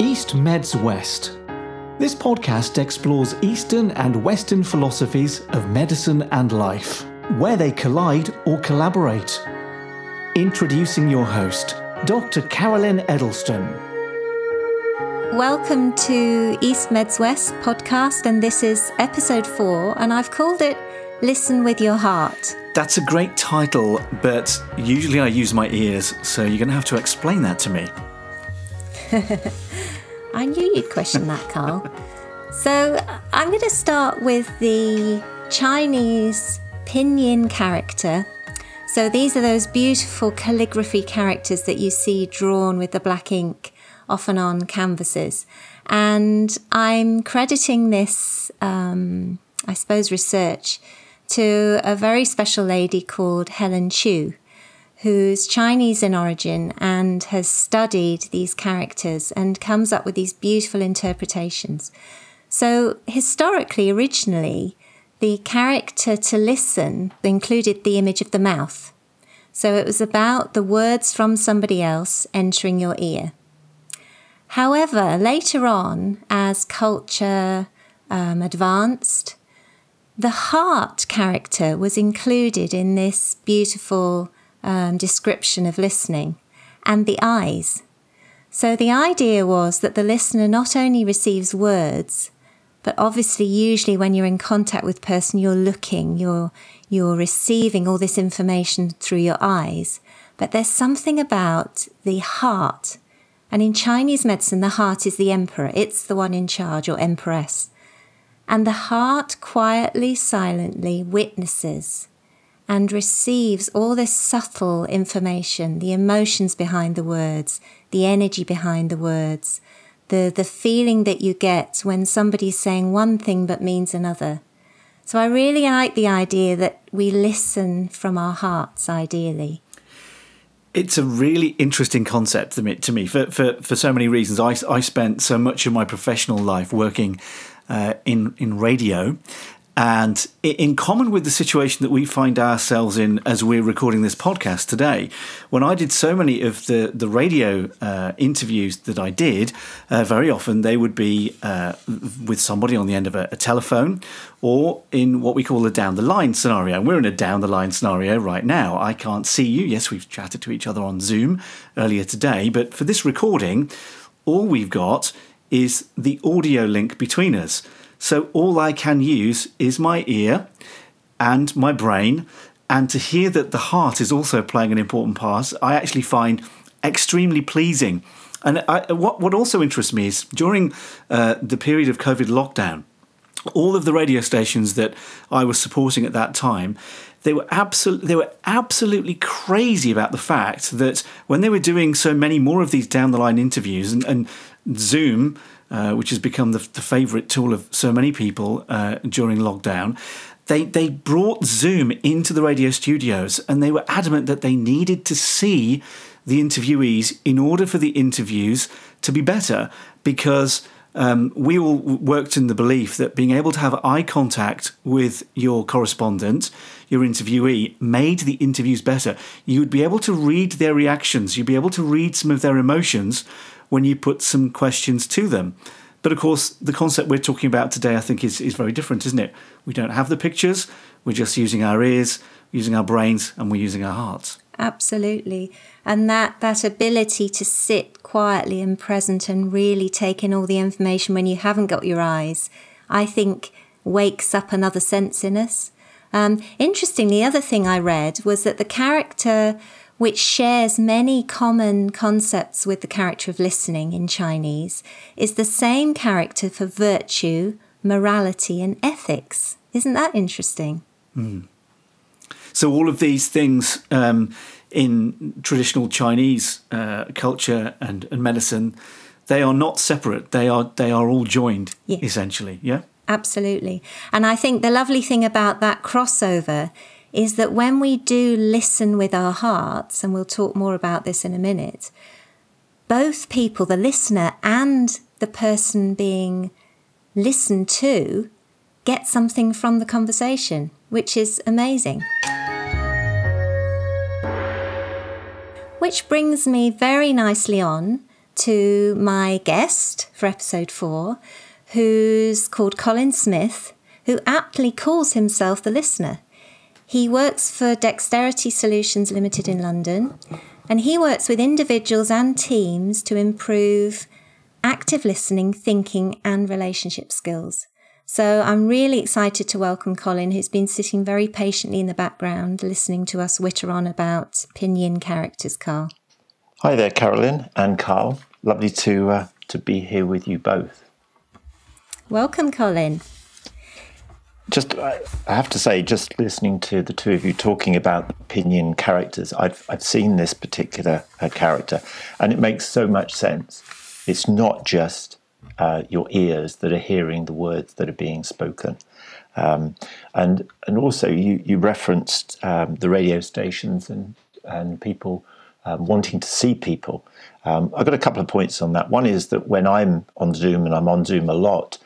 East Meds West. This podcast explores Eastern and Western philosophies of medicine and life, where they collide or collaborate. Introducing your host, Dr. Carolyn Edelston. Welcome to East Meds West podcast, and this is episode four, and I've called it Listen with Your Heart. That's a great title, but usually I use my ears, so you're going to have to explain that to me. I knew you'd question that, Carl. So I'm going to start with the Chinese pinyin character. So these are those beautiful calligraphy characters that you see drawn with the black ink, often on canvases. And I'm crediting this, um, I suppose, research to a very special lady called Helen Chu who's Chinese in origin and has studied these characters and comes up with these beautiful interpretations. So, historically, originally, the character to listen included the image of the mouth. So, it was about the words from somebody else entering your ear. However, later on, as culture um, advanced, the heart character was included in this beautiful um, description of listening, and the eyes. So the idea was that the listener not only receives words, but obviously, usually when you're in contact with person, you're looking, you're you're receiving all this information through your eyes. But there's something about the heart, and in Chinese medicine, the heart is the emperor. It's the one in charge, or empress. And the heart quietly, silently witnesses and receives all this subtle information, the emotions behind the words, the energy behind the words, the, the feeling that you get when somebody's saying one thing but means another. So I really like the idea that we listen from our hearts, ideally. It's a really interesting concept to me, to me for, for, for so many reasons. I, I spent so much of my professional life working uh, in, in radio and in common with the situation that we find ourselves in as we're recording this podcast today, when I did so many of the, the radio uh, interviews that I did, uh, very often they would be uh, with somebody on the end of a, a, telephone or in what we call a down the line scenario. And we're in a down the line scenario right now. I can't see you. Yes, we've chatted to each other on Zoom earlier today, but for this recording, all we've got is the audio link between us. So all I can use is my ear and my brain. And to hear that the heart is also playing an important part, I actually find extremely pleasing. And I, what, what also interests me is during uh, the period of COVID lockdown, all of the radio stations that I was supporting at that time, they were absolutely they were absolutely crazy about the fact that when they were doing so many more of these down the line interviews and, and Zoom uh, which has become the, the favourite tool of so many people uh, during lockdown. They, they brought Zoom into the radio studios and they were adamant that they needed to see the interviewees in order for the interviews to be better because um, we all worked in the belief that being able to have eye contact with your correspondent, your interviewee, made the interviews better. You would be able to read their reactions, you'd be able to read some of their emotions when you put some questions to them. But of course, the concept we're talking about today, I think, is, is very different, isn't it? We don't have the pictures, we're just using our ears, using our brains, and we're using our hearts. Absolutely. And that, that ability to sit quietly and present and really take in all the information when you haven't got your eyes, I think wakes up another sense in us. Um, interesting, the other thing I read was that the character which shares many common concepts with the character of listening in Chinese, is the same character for virtue, morality, and ethics. Isn't that interesting? Mm. So, all of these things um, in traditional Chinese uh, culture and, and medicine, they are not separate. They are they are all joined, yeah. essentially. Yeah, absolutely. And I think the lovely thing about that crossover is that when we do listen with our hearts, and we'll talk more about this in a minute, both people, the listener and the person being listened to, get something from the conversation, which is amazing. Which brings me very nicely on to my guest for episode four, who's called Colin Smith, who aptly calls himself the listener. He works for Dexterity Solutions Limited in London, and he works with individuals and teams to improve active listening, thinking, and relationship skills. So I'm really excited to welcome Colin, who's been sitting very patiently in the background, listening to us witter on about pinyin characters, Carl. Hi there, Carolyn and Carl. Lovely to uh, to be here with you both. Welcome, Colin. Just, I have to say, just listening to the two of you talking about pinyin characters, I've I've seen this particular uh, character, and it makes so much sense. It's not just uh, your ears that are hearing the words that are being spoken. Um, and and also you you referenced um, the radio stations and and people um, wanting to see people. Um, I've got a couple of points on that. One is that when I'm on Zoom, and I'm on Zoom a lot,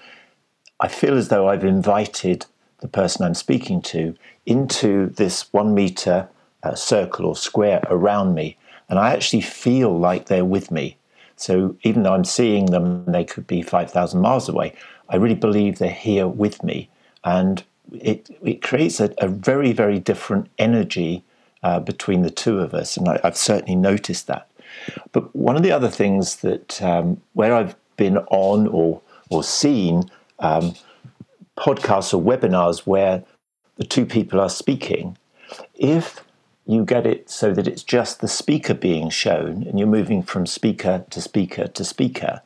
I feel as though I've invited the person I'm speaking to into this one meter uh, circle or square around me, and I actually feel like they're with me. So even though I'm seeing them, they could be 5,000 miles away, I really believe they're here with me. And it, it creates a, a very, very different energy uh, between the two of us, and I, have certainly noticed that. But one of the other things that um, where I've been on or or seen um, podcasts or webinars where the two people are speaking, if you get it so that it's just the speaker being shown and you're moving from speaker to speaker to speaker,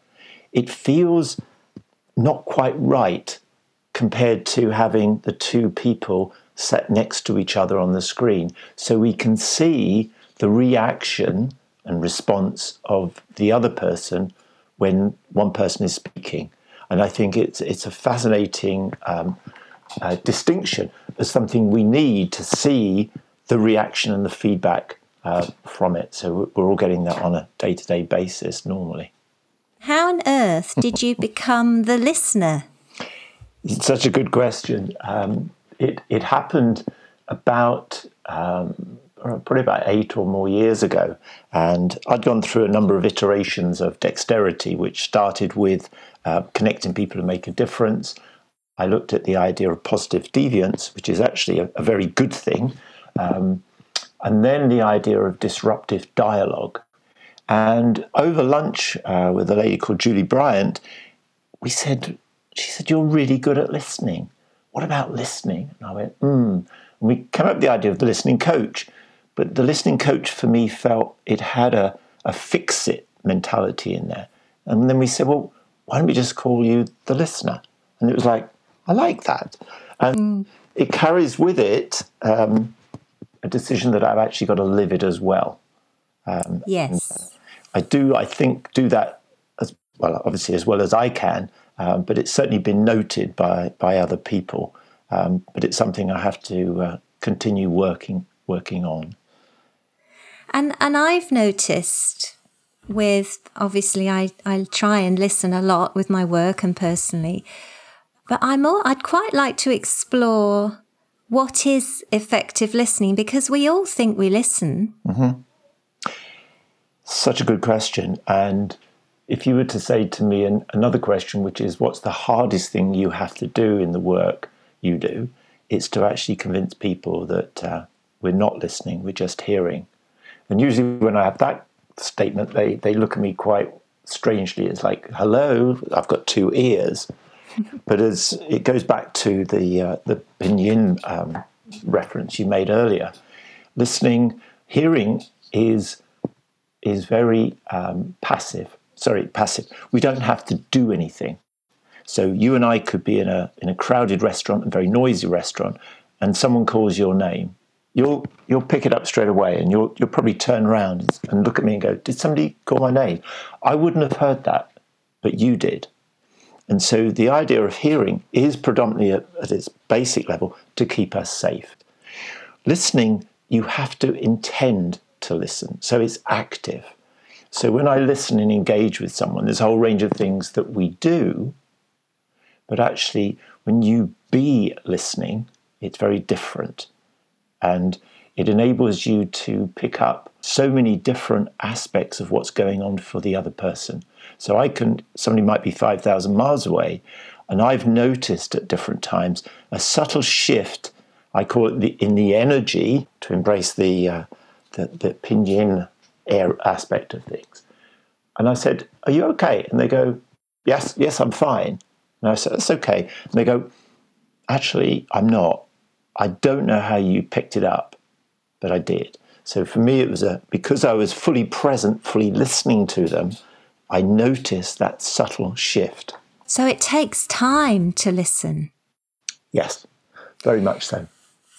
it feels not quite right compared to having the two people sat next to each other on the screen so we can see the reaction and response of the other person when one person is speaking. And I think it's, it's a fascinating um, uh, distinction as something we need to see the reaction and the feedback uh, from it. So we're all getting that on a day to day basis normally. How on earth did you become the listener? It's such a good question. Um, it, it happened about um, probably about eight or more years ago. And I'd gone through a number of iterations of dexterity, which started with uh, connecting people to make a difference. I looked at the idea of positive deviance, which is actually a, a very good thing. Um, and then the idea of disruptive dialogue. And over lunch uh, with a lady called Julie Bryant, we said, she said, You're really good at listening what about listening? And I went, hmm. And we came up with the idea of the listening coach. But the listening coach for me felt it had a, a fix it mentality in there. And then we said, well, why don't we just call you the listener? And it was like, I like that. And mm. it carries with it um, a decision that I've actually got to live it as well. Um, yes. I do, I think, do that as well, obviously, as well as I can um, but it's certainly been noted by by other people. Um, but it's something I have to uh, continue working working on. And and I've noticed with obviously I I try and listen a lot with my work and personally, but I'm all, I'd quite like to explore what is effective listening because we all think we listen. Mm-hmm. Such a good question, and if you were to say to me an, another question, which is what's the hardest thing you have to do in the work you do, it's to actually convince people that uh, we're not listening, we're just hearing. And usually when I have that statement, they, they look at me quite strangely. It's like, hello, I've got two ears. but as it goes back to the, uh, the pinyin um, reference you made earlier, listening, hearing is, is very um, passive sorry, passive. We don't have to do anything. So you and I could be in a in a crowded restaurant, a very noisy restaurant, and someone calls your name. You'll you'll pick it up straight away, and you'll you'll probably turn around and look at me and go, "Did somebody call my name?" I wouldn't have heard that, but you did. And so the idea of hearing is predominantly at, at its basic level to keep us safe. Listening, you have to intend to listen, so it's active. So when I listen and engage with someone, there's a whole range of things that we do. But actually, when you be listening, it's very different. And it enables you to pick up so many different aspects of what's going on for the other person. So I can, somebody might be 5,000 miles away, and I've noticed at different times a subtle shift. I call it the, in the energy to embrace the, uh, the, the pinyin air aspect of things. And I said, Are you okay? And they go, Yes, yes, I'm fine. And I said, That's okay. And they go, Actually, I'm not. I don't know how you picked it up, but I did. So for me, it was a because I was fully present, fully listening to them, I noticed that subtle shift. So it takes time to listen. Yes, very much so.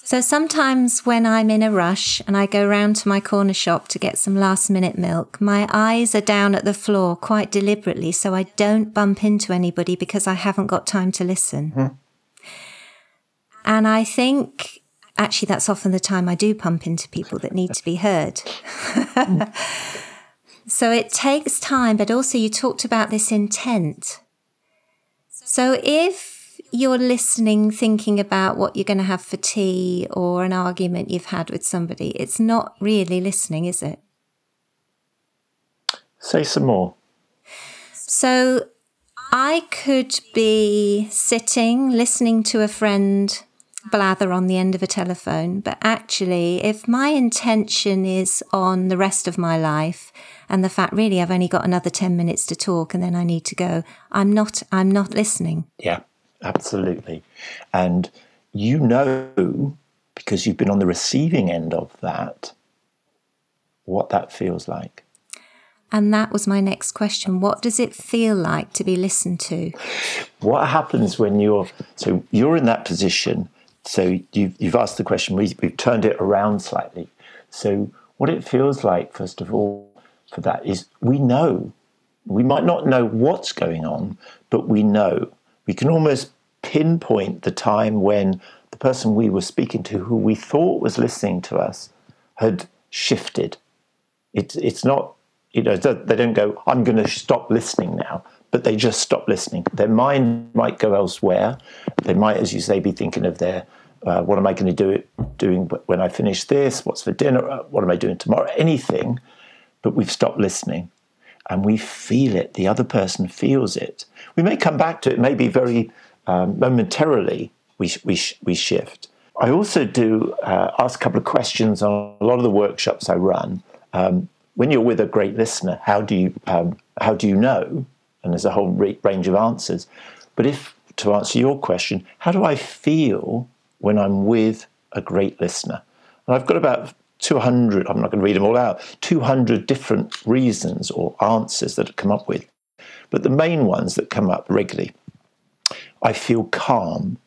So sometimes when I'm in a rush and I go round to my corner shop to get some last minute milk, my eyes are down at the floor quite deliberately so I don't bump into anybody because I haven't got time to listen. Hmm. And I think actually that's often the time I do pump into people that need to be heard. so it takes time, but also you talked about this intent. So if you're listening, thinking about what you're going to have for tea or an argument you've had with somebody, it's not really listening, is it? Say some more. So I could be sitting listening to a friend blather on the end of a telephone, but actually, if my intention is on the rest of my life and the fact really I've only got another 10 minutes to talk and then I need to go, I'm not I'm not listening. Yeah. Absolutely. And you know, because you've been on the receiving end of that, what that feels like. And that was my next question. What does it feel like to be listened to? What happens when you're so you're in that position? So you've, you've asked the question. We, we've turned it around slightly. So what it feels like, first of all, for that is we know. We might not know what's going on, but we know we can almost pinpoint the time when the person we were speaking to, who we thought was listening to us, had shifted. It's it's not you know they don't go I'm going to stop listening now, but they just stop listening. Their mind might go elsewhere. They might, as you say, be thinking of their uh, what am I going to do doing when I finish this? What's for dinner? Uh, what am I doing tomorrow? Anything, but we've stopped listening and we feel it. The other person feels it. We may come back to it, maybe very um, momentarily, we, we, we shift. I also do uh, ask a couple of questions on a lot of the workshops I run. Um, when you're with a great listener, how do you um, how do you know? And there's a whole re- range of answers. But if to answer your question, how do I feel when I'm with a great listener? And I've got about 200, I'm not going to read them all out, 200 different reasons or answers that come up with. But the main ones that come up regularly I feel calm,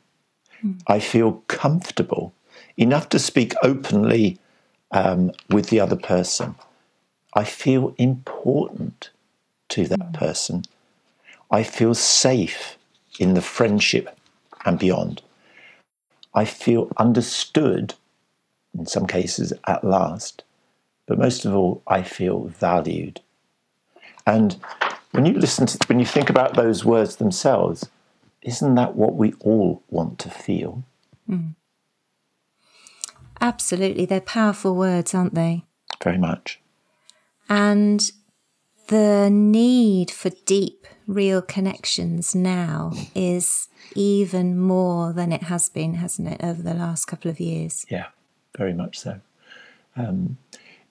mm. I feel comfortable enough to speak openly um, with the other person. I feel important to that mm. person. I feel safe in the friendship and beyond. I feel understood in some cases at last. But most of all, I feel valued. And when you listen to, when you think about those words themselves, isn't that what we all want to feel? Mm. Absolutely. They're powerful words, aren't they? Very much. And the need for deep, real connections now is even more than it has been, hasn't it, over the last couple of years? Yeah very much so. Um,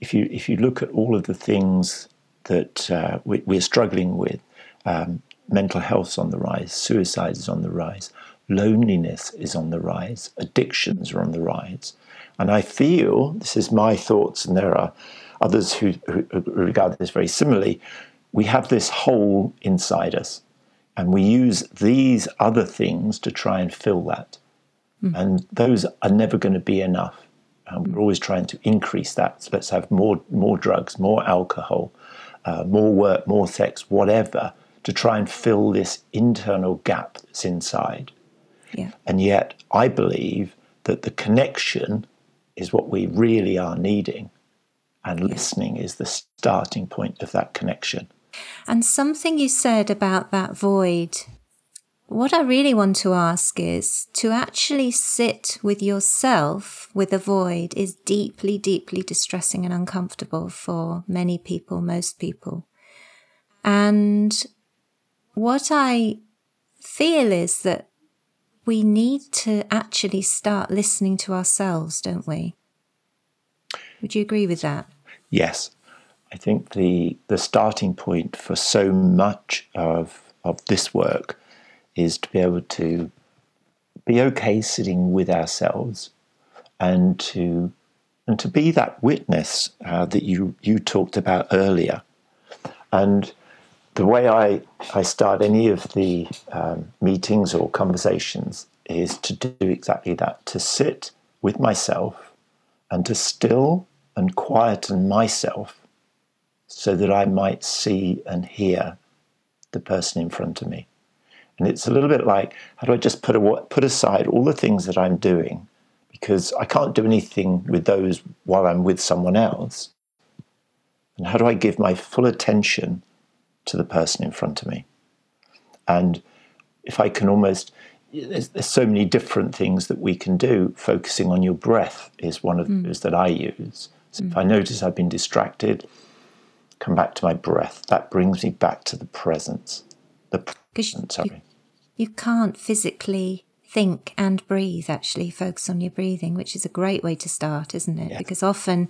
if you if you look at all of the things that uh, we, are struggling with, um, mental health's on the rise, suicide is on the rise, loneliness is on the rise, addictions are on the rise, and I feel this is my thoughts, and there are others who, who regard this very similarly. We have this hole inside us, and we use these other things to try and fill that, mm. and those are never going to be enough um, we're always trying to increase that. So let's have more more drugs, more alcohol, uh, more work, more sex, whatever, to try and fill this internal gap that's inside. Yeah. And yet, I believe that the connection is what we really are needing, and listening is the starting point of that connection. And something you said about that void what I really want to ask is to actually sit with yourself with a void is deeply, deeply distressing and uncomfortable for many people, most people. And what I feel is that we need to actually start listening to ourselves, don't we? Would you agree with that? Yes. I think the the starting point for so much of of this work is to be able to be okay sitting with ourselves and to and to be that witness uh, that you you talked about earlier and the way I, I start any of the um, meetings or conversations is to do exactly that to sit with myself and to still and quieten myself so that I might see and hear the person in front of me. And it's a little bit like how do I just put, a, put aside all the things that I'm doing because I can't do anything with those while I'm with someone else. And how do I give my full attention to the person in front of me. And if I can almost, there's, there's so many different things that we can do. Focusing on your breath is one of mm. those that I use. So mm. if I notice I've been distracted, come back to my breath. That brings me back to the presence. The present, sorry. You, you can't physically think and breathe actually focus on your breathing which is a great way to start isn't it because often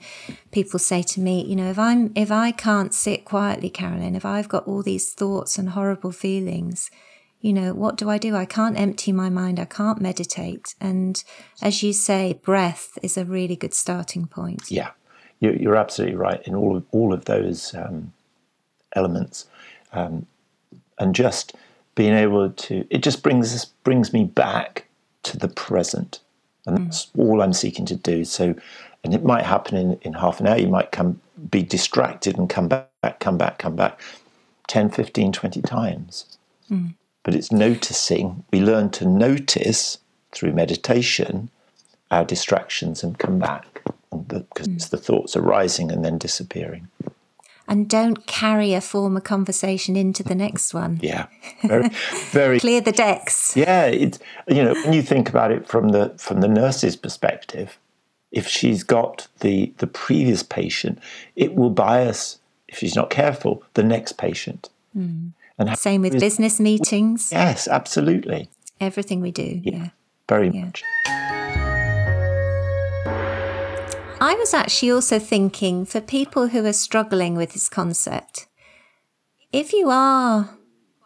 people say to me you know if i'm if i can't sit quietly carolyn if i've got all these thoughts and horrible feelings you know what do i do i can't empty my mind i can't meditate and as you say breath is a really good starting point yeah you're absolutely right in all of all of those um, elements. Um, and just being able to it just brings brings me back to the present. And mm. that's all i'm seeking to do. So and it might happen in, in half an hour. You might come be distracted and come back come back come back 10 15 20 times. Mm. but it's noticing. We learn to notice through meditation our distractions and come back because mm. the thoughts are rising and then disappearing and don't carry a former conversation into the next one. Yeah, very, very clear the decks. Yeah, it's you know when you think about it from the from the nurse's perspective, if she's got the the previous patient, it will bias if she's not careful the next patient. Mm. And same with is, business meetings. Yes, absolutely. Everything we do. Yeah, yeah. very yeah. much. I was actually also thinking for people who are struggling with this concept, if you are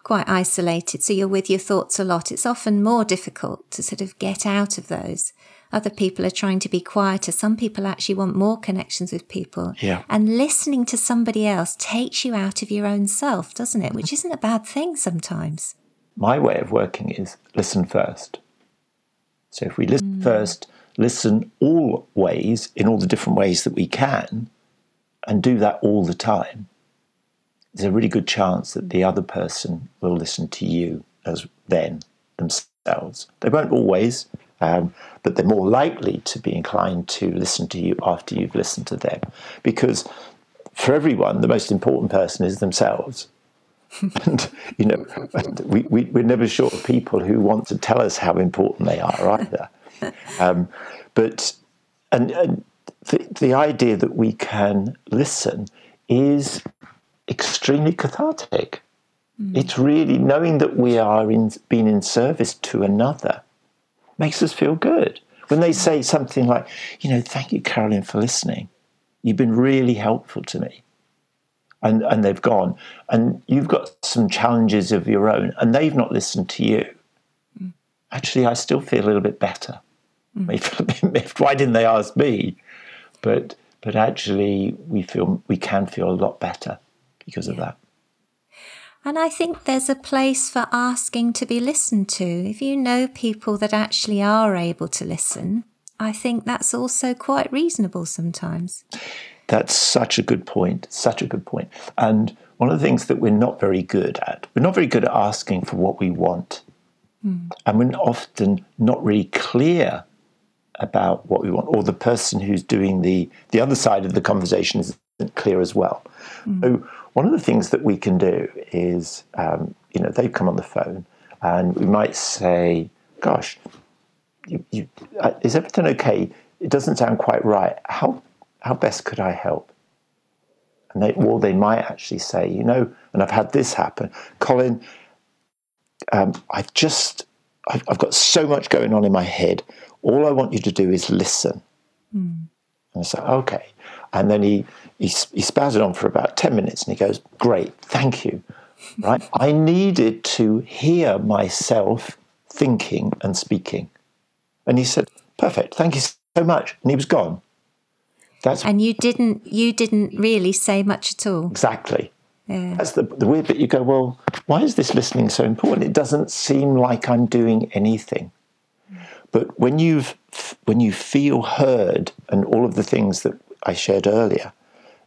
quite isolated, so you're with your thoughts a lot, it's often more difficult to sort of get out of those. Other people are trying to be quieter. Some people actually want more connections with people. Yeah. And listening to somebody else takes you out of your own self, doesn't it? Which isn't a bad thing sometimes. My way of working is listen first. So if we listen mm. first, listen always in all the different ways that we can and do that all the time, there's a really good chance that the other person will listen to you as then themselves. They won't always, um, but they're more likely to be inclined to listen to you after you've listened to them. Because for everyone, the most important person is themselves. and you know, we, we, we're never short of people who want to tell us how important they are either. Um, but and, and the, the idea that we can listen is extremely cathartic. Mm. It's really knowing that we are in, being in service to another makes us feel good. When they say something like, you know, thank you, Carolyn, for listening. You've been really helpful to me. And, and they've gone. And you've got some challenges of your own, and they've not listened to you. Actually, I still feel a little bit better Mm. Why didn't they ask me? But but actually, we feel we can feel a lot better because of that. And I think there's a place for asking to be listened to. If you know people that actually are able to listen, I think that's also quite reasonable sometimes. That's such a good point. Such a good point. And one of the things that we're not very good at, we're not very good at asking for what we want. Mm. And we're often not really clear about what we want, or the person who's doing the the other side of the conversation isn't clear as well. Mm. So one of the things that we can do is, um, you know, they've come on the phone, and we might say, "Gosh, you, you, uh, is everything okay? It doesn't sound quite right. How how best could I help?" And they, or they might actually say, "You know," and I've had this happen, Colin. Um, I've just I've, I've, got so much going on in my head. All I want you to do is listen. Mm. And I said, "Okay." And then he he, he spouted on for about ten minutes, and he goes, "Great, thank you." right? I needed to hear myself thinking and speaking. And he said, Perfect, thank you so much. And he was gone. That's and you didn't you didn't really say much at all. Exactly. Yeah. That's the, the weird bit. You go, well, why is this listening so important? It doesn't seem like I'm doing anything. But when you've when you feel heard and all of the things that I shared earlier,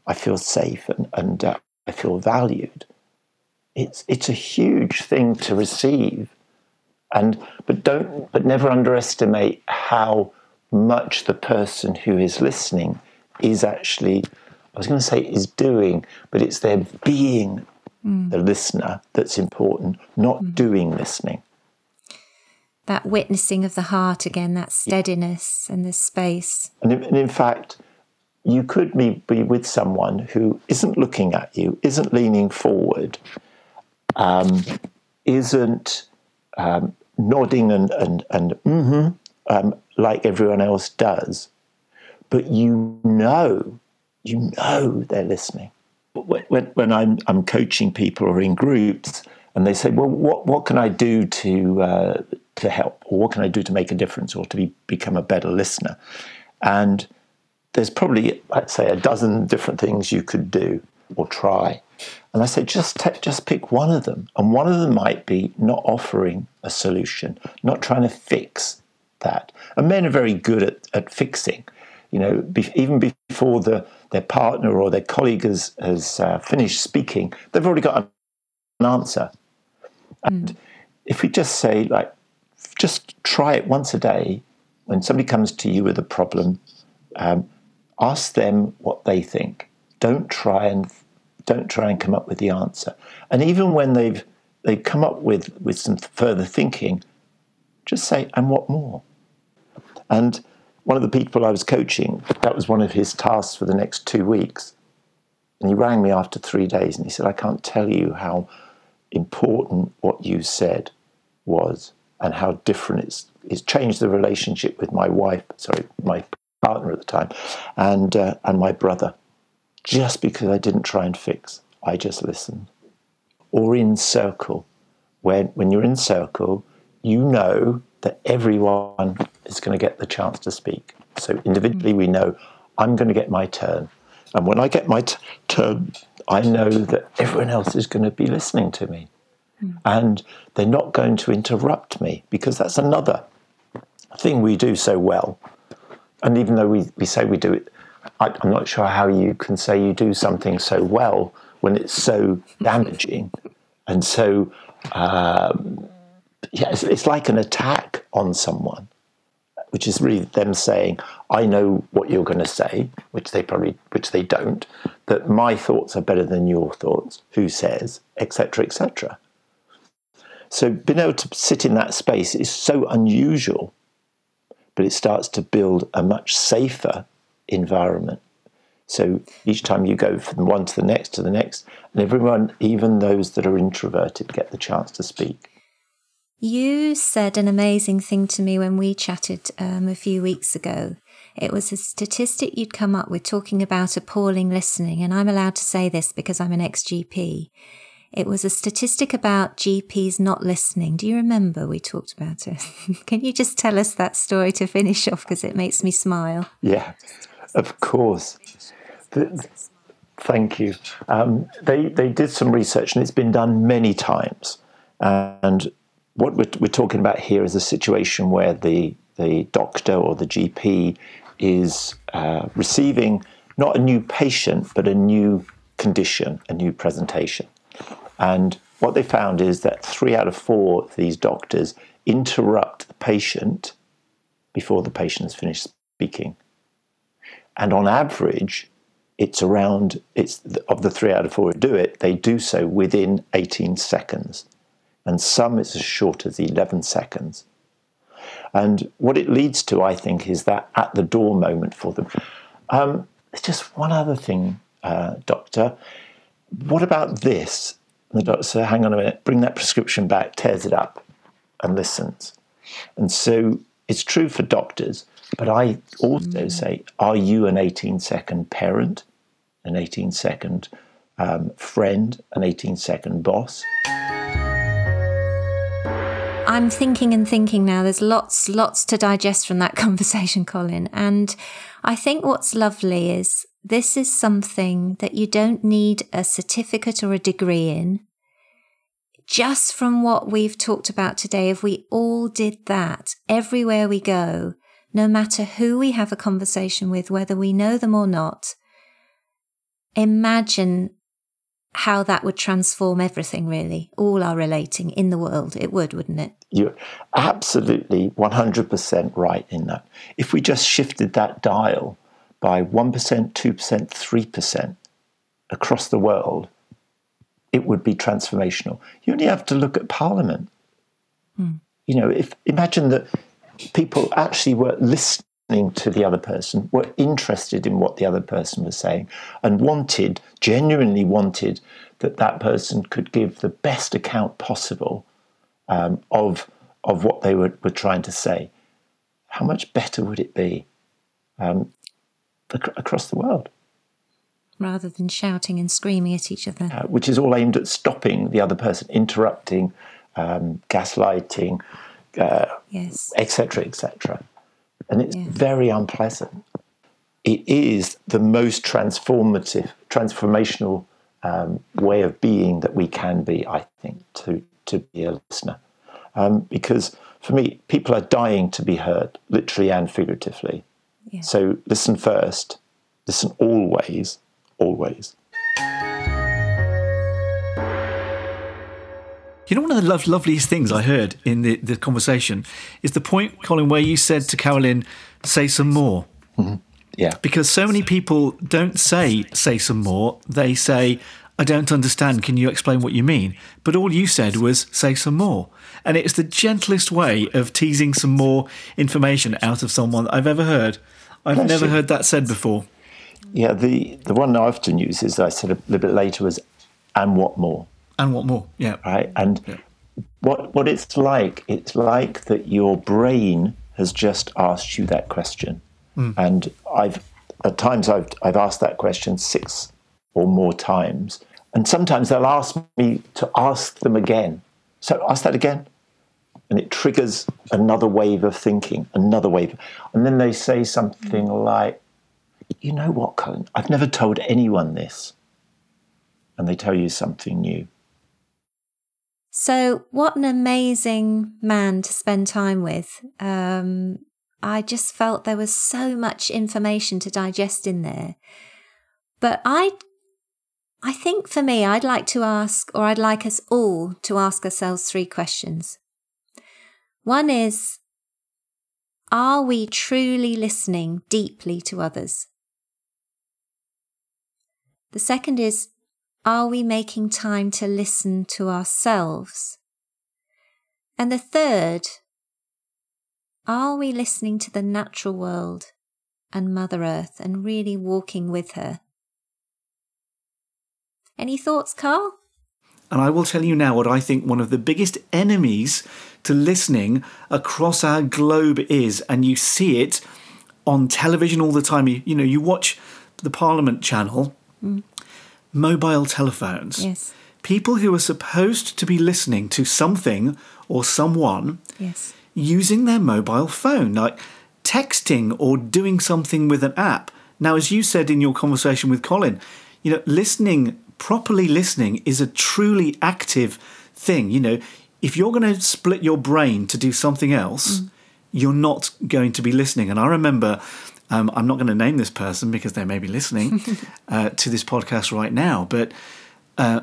I feel safe and, and uh, I feel valued it's it's a huge thing to receive and but don't but never underestimate how much the person who is listening is actually I was going to say is doing but it's their being mm. the listener that's important not mm. doing listening that witnessing of the heart again that steadiness and the space and in, and in fact you could be, be with someone who isn't looking at you isn't leaning forward um, isn't um, nodding and, and, and mm-hmm, um, like everyone else does, but you know, you know they're listening. When, when I'm, I'm coaching people or in groups, and they say, "Well, what, what can I do to uh, to help, or what can I do to make a difference, or to be, become a better listener?" And there's probably, I'd say, a dozen different things you could do or try. And I say, just just pick one of them, and one of them might be not offering a solution, not trying to fix that. And men are very good at, at fixing. You know, be- even before the their partner or their colleague has, has uh, finished speaking, they've already got an answer. And mm. if we just say, like, just try it once a day, when somebody comes to you with a problem, um, ask them what they think. Don't try and don't try and come up with the answer. And even when they've they've come up with, with some further thinking, just say, and what more? And one of the people I was coaching, that was one of his tasks for the next two weeks. And he rang me after three days and he said, I can't tell you how important what you said was and how different it's, it's changed the relationship with my wife, sorry, my partner at the time, and, uh, and my brother just because I didn't try and fix. I just listened. Or in circle, when, when you're in circle, you know that everyone is going to get the chance to speak. So individually, we know I'm going to get my turn. And when I get my t- turn, I know that everyone else is going to be listening to me. Mm. And they're not going to interrupt me because that's another thing we do so well. And even though we, we say we do it I, am not sure how you can say you do something so well when it's so damaging and so um, yeah, it's, it's like an attack on someone, which is really them saying, "I know what you're going to say," which they probably which they don't. That my thoughts are better than your thoughts. Who says, etc., etc. So being able to sit in that space is so unusual, but it starts to build a much safer environment. So each time you go from one to the next to the next, and everyone, even those that are introverted, get the chance to speak. You said an amazing thing to me when we chatted um, a few weeks ago. It was a statistic you'd come up with talking about appalling listening, and I'm allowed to say this because I'm an ex GP. It was a statistic about GPs not listening. Do you remember we talked about it? Can you just tell us that story to finish off because it makes me smile? Yeah. Of course. thank you. Um, they, they did some research and it's been done many times. And what we're, we're talking about here is a situation where the, the doctor or the GP is uh, receiving not a new patient, but a new condition, a new presentation. And what they found is that three out of four of these doctors interrupt the patient before the patient has finished speaking. And on average, it's around it's of the three out of four who do it, they do so within 18 seconds. And some it's as short as 11 seconds. And what it leads to, I think, is that at the door moment for them. Um, there's just one other thing, uh, doctor. What about this? And the doctor said, hang on a minute, bring that prescription back, tears it up, and listens. And so it's true for doctors, but I also say, are you an 18 second parent, an 18 second um, friend, an 18 second boss? I'm thinking and thinking now. There's lots, lots to digest from that conversation, Colin. And I think what's lovely is this is something that you don't need a certificate or a degree in. Just from what we've talked about today, if we all did that everywhere we go, no matter who we have a conversation with, whether we know them or not, imagine how that would transform everything, really, all our relating in the world. It would, wouldn't it? You're absolutely 100% right in that. If we just shifted that dial by 1%, 2%, 3% across the world, it would be transformational. You only have to look at Parliament. Hmm. You know, if imagine that people actually were listening to the other person, were interested in what the other person was saying, and wanted, genuinely wanted, that that person could give the best account possible um, of of what they were, were trying to say. How much better would it be um, ac- across the world? Rather than shouting and screaming at each other. Uh, which is all aimed at stopping the other person, interrupting, um, gaslighting, uh, yes, etc., etc. And it's very unpleasant. It is the most transformative, transformational um, way of being that we can be. I think to to be a listener, um, because for me, people are dying to be heard, literally and figuratively. Yeah. So listen first, listen always, always. You know, one of the lo- loveliest things I heard in the, the conversation is the point, Colin, where you said to Carolyn, say some more. Mm-hmm. Yeah. Because so many people don't say, say some more. They say, I don't understand. Can you explain what you mean? But all you said was, say some more. And it's the gentlest way of teasing some more information out of someone I've ever heard. I've never heard that said before. Yeah, the, the one I often use is I said a little bit later was, and what more? And what more? Yeah. Right. And yeah. what what it's like, it's like that your brain has just asked you that question. Mm. And I've at times I've I've asked that question six or more times. And sometimes they'll ask me to ask them again. So ask that again. And it triggers another wave of thinking, another wave. And then they say something like, You know what, Colin? I've never told anyone this. And they tell you something new. So, what an amazing man to spend time with. Um, I just felt there was so much information to digest in there. But I, I think for me, I'd like to ask, or I'd like us all to ask ourselves three questions. One is, are we truly listening deeply to others? The second is, are we making time to listen to ourselves? And the third, are we listening to the natural world and Mother Earth and really walking with her? Any thoughts, Carl? And I will tell you now what I think one of the biggest enemies to listening across our globe is, and you see it on television all the time. You, you know, you watch the Parliament channel, mm mobile telephones. Yes. People who are supposed to be listening to something or someone yes. using their mobile phone, like texting or doing something with an app. Now, as you said in your conversation with Colin, you know, listening, properly listening, is a truly active thing. You know, if you're going to split your brain to do something else, mm. you're not going to be listening. And I remember um, I'm not going to name this person because they may be listening uh, to this podcast right now, but uh,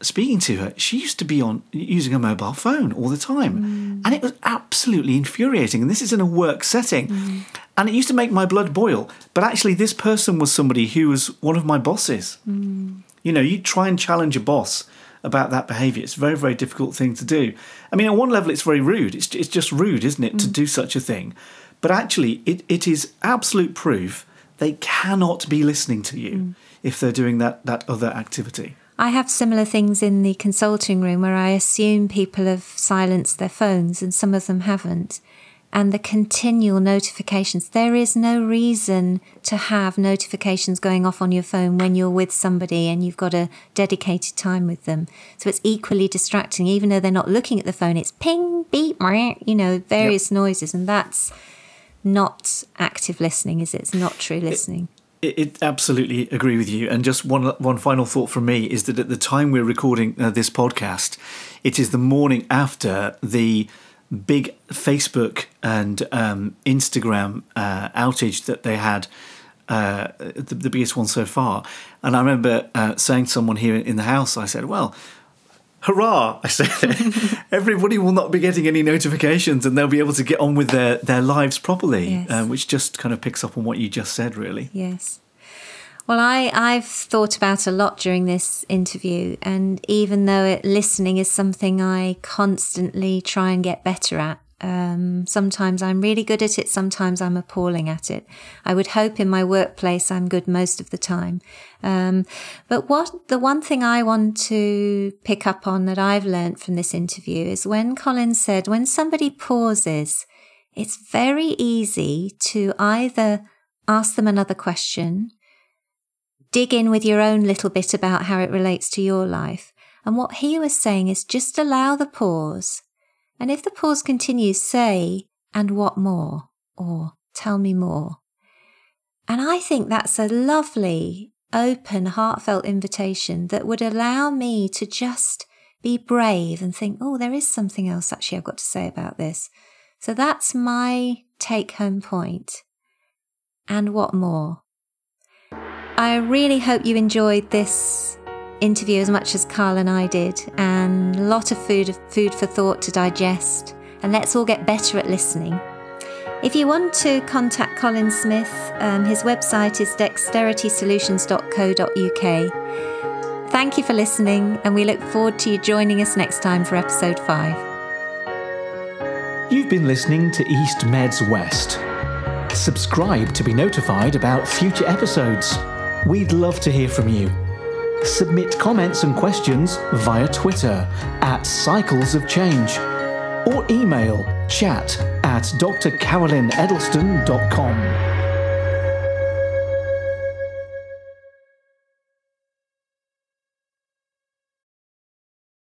speaking to her, she used to be on using a mobile phone all the time, mm. and it was absolutely infuriating. And this is in a work setting, mm. and it used to make my blood boil. But actually, this person was somebody who was one of my bosses. Mm. You know, you try and challenge a boss about that behaviour. It's a very, very difficult thing to do. I mean, on one level, it's very rude. It's, it's just rude, isn't it, mm. to do such a thing? But actually, it, it is absolute proof they cannot be listening to you mm. if they're doing that, that other activity. I have similar things in the consulting room where I assume people have silenced their phones and some of them haven't and the continual notifications. There is no reason to have notifications going off on your phone when you're with somebody and you've got a dedicated time with them. So it's equally distracting, even though they're not looking at the phone. It's ping, beep, you know, various yep. noises, and that's not active listening, is it? It's not true listening. It, it, absolutely agree with you. And just one one final thought from me is that at the time we're recording uh, this podcast, it is the morning after the big Facebook and um, Instagram uh, outage that they had, uh, the, the, biggest one so far. And I remember uh, saying to someone here in the house, I said, well, hurrah! I said, everybody will not be getting any notifications and they'll be able to get on with their, their lives properly, yes. Um, which just kind of picks up on what you just said, really. Yes. Well, I, I've thought about a lot during this interview, and even though it, listening is something I constantly try and get better at, um, sometimes I'm really good at it, sometimes I'm appalling at it. I would hope in my workplace I'm good most of the time. Um, but what the one thing I want to pick up on that I've learned from this interview is when Colin said, when somebody pauses, it's very easy to either ask them another question dig in with your own little bit about how it relates to your life. And what he was saying is just allow the pause. And if the pause continues, say, and what more? Or tell me more. And I think that's a lovely, open, heartfelt invitation that would allow me to just be brave and think, oh, there is something else actually I've got to say about this. So that's my take home point. And what more? I really hope you enjoyed this interview as much as Carl and I did, and a lot of food, food for thought to digest. And let's all get better at listening. If you want to contact Colin Smith, um, his website is dexteritysolutions.co.uk. Thank you for listening, and we look forward to you joining us next time for episode 5. You've been listening to East Meets West. Subscribe to be notified about future episodes. We'd love to hear from you. Submit comments and questions via Twitter at Cycles of Change or email chat at drcarolinedelston.com.